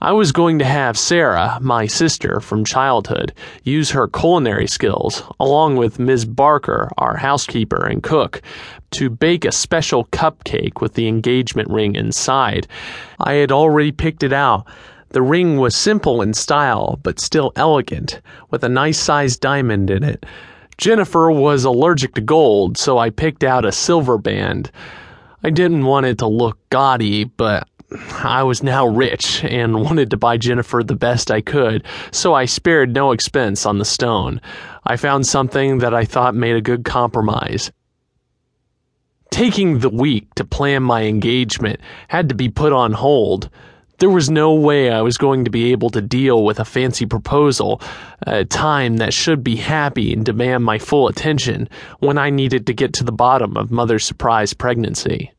I was going to have Sarah, my sister from childhood, use her culinary skills, along with Ms. Barker, our housekeeper and cook, to bake a special cupcake with the engagement ring inside. I had already picked it out. The ring was simple in style, but still elegant, with a nice sized diamond in it. Jennifer was allergic to gold, so I picked out a silver band. I didn't want it to look gaudy, but I was now rich and wanted to buy Jennifer the best I could, so I spared no expense on the stone. I found something that I thought made a good compromise. Taking the week to plan my engagement had to be put on hold. There was no way I was going to be able to deal with a fancy proposal, at a time that should be happy and demand my full attention when I needed to get to the bottom of Mother's surprise pregnancy.